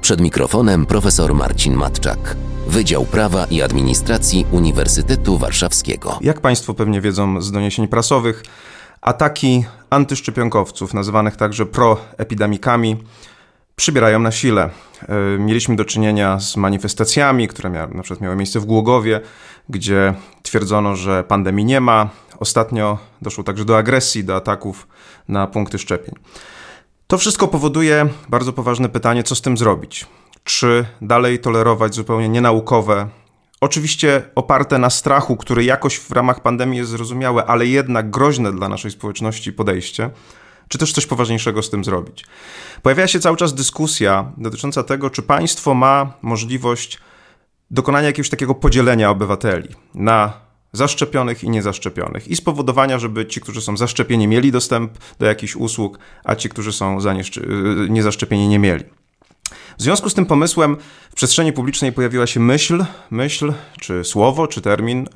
Przed mikrofonem profesor Marcin Matczak, Wydział Prawa i Administracji Uniwersytetu Warszawskiego. Jak Państwo pewnie wiedzą z doniesień prasowych, ataki antyszczepionkowców, nazywanych także proepidemikami, przybierają na sile. E, mieliśmy do czynienia z manifestacjami, które miały, na przykład miały miejsce w Głogowie, gdzie twierdzono, że pandemii nie ma. Ostatnio doszło także do agresji, do ataków na punkty szczepień. To wszystko powoduje bardzo poważne pytanie, co z tym zrobić. Czy dalej tolerować zupełnie nienaukowe, oczywiście oparte na strachu, który jakoś w ramach pandemii jest zrozumiałe, ale jednak groźne dla naszej społeczności podejście, czy też coś poważniejszego z tym zrobić. Pojawia się cały czas dyskusja dotycząca tego, czy państwo ma możliwość dokonania jakiegoś takiego podzielenia obywateli na zaszczepionych i niezaszczepionych i spowodowania, żeby ci, którzy są zaszczepieni, mieli dostęp do jakichś usług, a ci, którzy są niezaszczepieni, nie mieli. W związku z tym pomysłem w przestrzeni publicznej pojawiła się myśl, myśl, czy słowo, czy termin,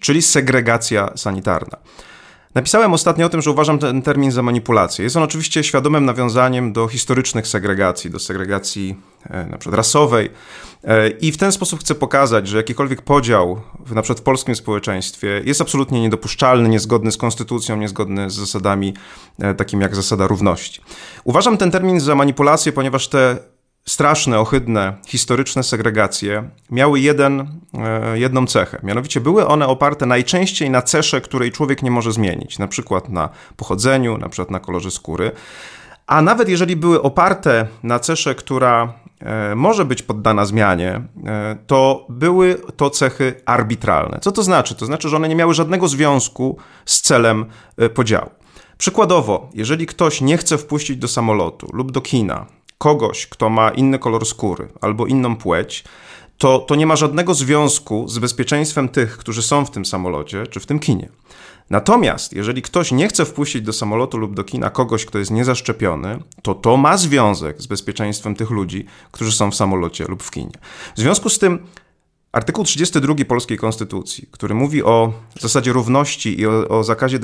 czyli segregacja sanitarna. Napisałem ostatnio o tym, że uważam ten termin za manipulację. Jest on oczywiście świadomym nawiązaniem do historycznych segregacji, do segregacji e, na przykład rasowej. E, I w ten sposób chcę pokazać, że jakikolwiek podział w, na przykład w polskim społeczeństwie jest absolutnie niedopuszczalny, niezgodny z konstytucją, niezgodny z zasadami e, takimi jak zasada równości. Uważam ten termin za manipulację, ponieważ te straszne, ohydne, historyczne segregacje miały jeden, e, jedną cechę. Mianowicie były one oparte najczęściej na cesze, której człowiek nie może zmienić, na przykład na pochodzeniu, na przykład na kolorze skóry. A nawet jeżeli były oparte na cesze, która e, może być poddana zmianie, e, to były to cechy arbitralne. Co to znaczy? To znaczy, że one nie miały żadnego związku z celem podziału. Przykładowo, jeżeli ktoś nie chce wpuścić do samolotu lub do kina kogoś, kto ma inny kolor skóry albo inną płeć, to, to nie ma żadnego związku z bezpieczeństwem tych, którzy są w tym samolocie czy w tym kinie. Natomiast jeżeli ktoś nie chce wpuścić do samolotu lub do kina kogoś, kto jest niezaszczepiony, to to ma związek z bezpieczeństwem tych ludzi, którzy są w samolocie lub w kinie. W związku z tym Artykuł 32 Polskiej Konstytucji, który mówi o zasadzie równości i o, o zakazie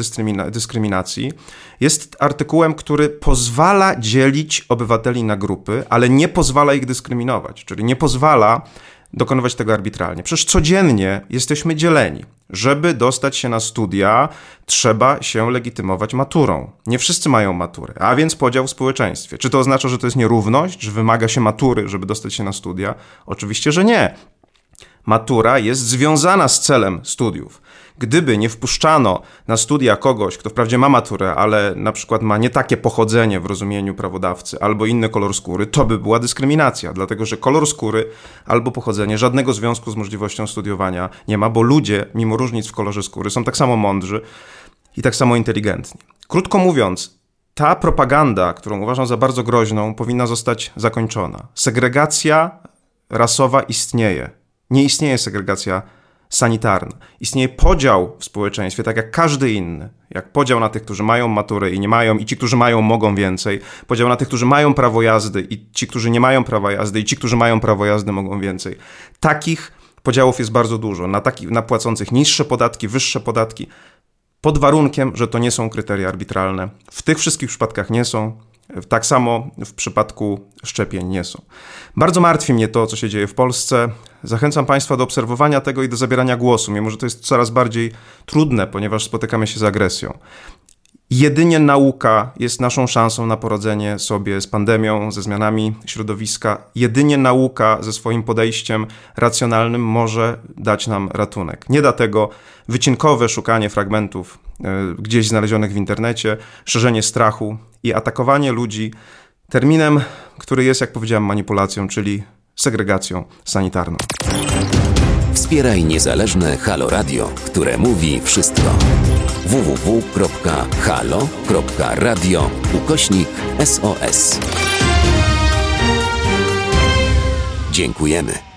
dyskryminacji, jest artykułem, który pozwala dzielić obywateli na grupy, ale nie pozwala ich dyskryminować, czyli nie pozwala dokonywać tego arbitralnie. Przecież codziennie jesteśmy dzieleni. Żeby dostać się na studia, trzeba się legitymować maturą. Nie wszyscy mają maturę, a więc podział w społeczeństwie. Czy to oznacza, że to jest nierówność, że wymaga się matury, żeby dostać się na studia? Oczywiście, że nie matura jest związana z celem studiów. Gdyby nie wpuszczano na studia kogoś, kto wprawdzie ma maturę, ale na przykład ma nie takie pochodzenie w rozumieniu prawodawcy albo inny kolor skóry, to by była dyskryminacja, dlatego że kolor skóry albo pochodzenie żadnego związku z możliwością studiowania nie ma, bo ludzie, mimo różnic w kolorze skóry, są tak samo mądrzy i tak samo inteligentni. Krótko mówiąc, ta propaganda, którą uważam za bardzo groźną, powinna zostać zakończona. Segregacja rasowa istnieje nie istnieje segregacja sanitarna. Istnieje podział w społeczeństwie, tak jak każdy inny. Jak podział na tych, którzy mają maturę i nie mają, i ci, którzy mają, mogą więcej. Podział na tych, którzy mają prawo jazdy i ci, którzy nie mają prawa jazdy, i ci, którzy mają prawo jazdy, mogą więcej. Takich podziałów jest bardzo dużo. Na, taki, na płacących niższe podatki, wyższe podatki, pod warunkiem, że to nie są kryteria arbitralne. W tych wszystkich przypadkach nie są. Tak samo w przypadku szczepień nie są. Bardzo martwi mnie to, co się dzieje w Polsce. Zachęcam Państwa do obserwowania tego i do zabierania głosu, mimo że to jest coraz bardziej trudne, ponieważ spotykamy się z agresją. Jedynie nauka jest naszą szansą na poradzenie sobie z pandemią, ze zmianami środowiska. Jedynie nauka ze swoim podejściem racjonalnym może dać nam ratunek. Nie da tego wycinkowe szukanie fragmentów gdzieś znalezionych w internecie, szerzenie strachu i atakowanie ludzi terminem, który jest, jak powiedziałem, manipulacją, czyli segregacją sanitarną. Wspieraj niezależne Halo Radio, które mówi wszystko www.halo.radio ukośnik SOS. Dziękujemy.